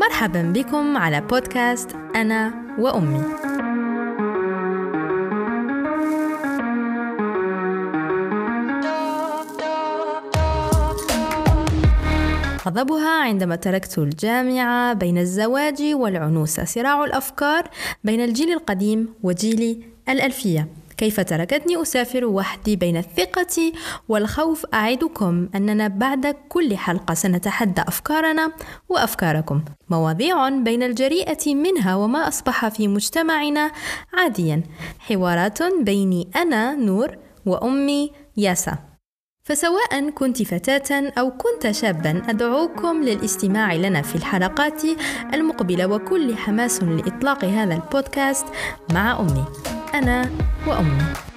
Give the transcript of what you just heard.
مرحبا بكم على بودكاست أنا وأمي. غضبها عندما تركت الجامعة بين الزواج والعنوسة صراع الأفكار بين الجيل القديم وجيل الألفية. كيف تركتني أسافر وحدي بين الثقة والخوف؟ أعدكم أننا بعد كل حلقة سنتحدى أفكارنا وأفكاركم. مواضيع بين الجريئة منها وما أصبح في مجتمعنا عاديا. حوارات بيني أنا نور وأمي ياسا. فسواء كنت فتاة أو كنت شابا أدعوكم للاستماع لنا في الحلقات المقبلة وكل حماس لإطلاق هذا البودكاست مع أمي. أنا وأمي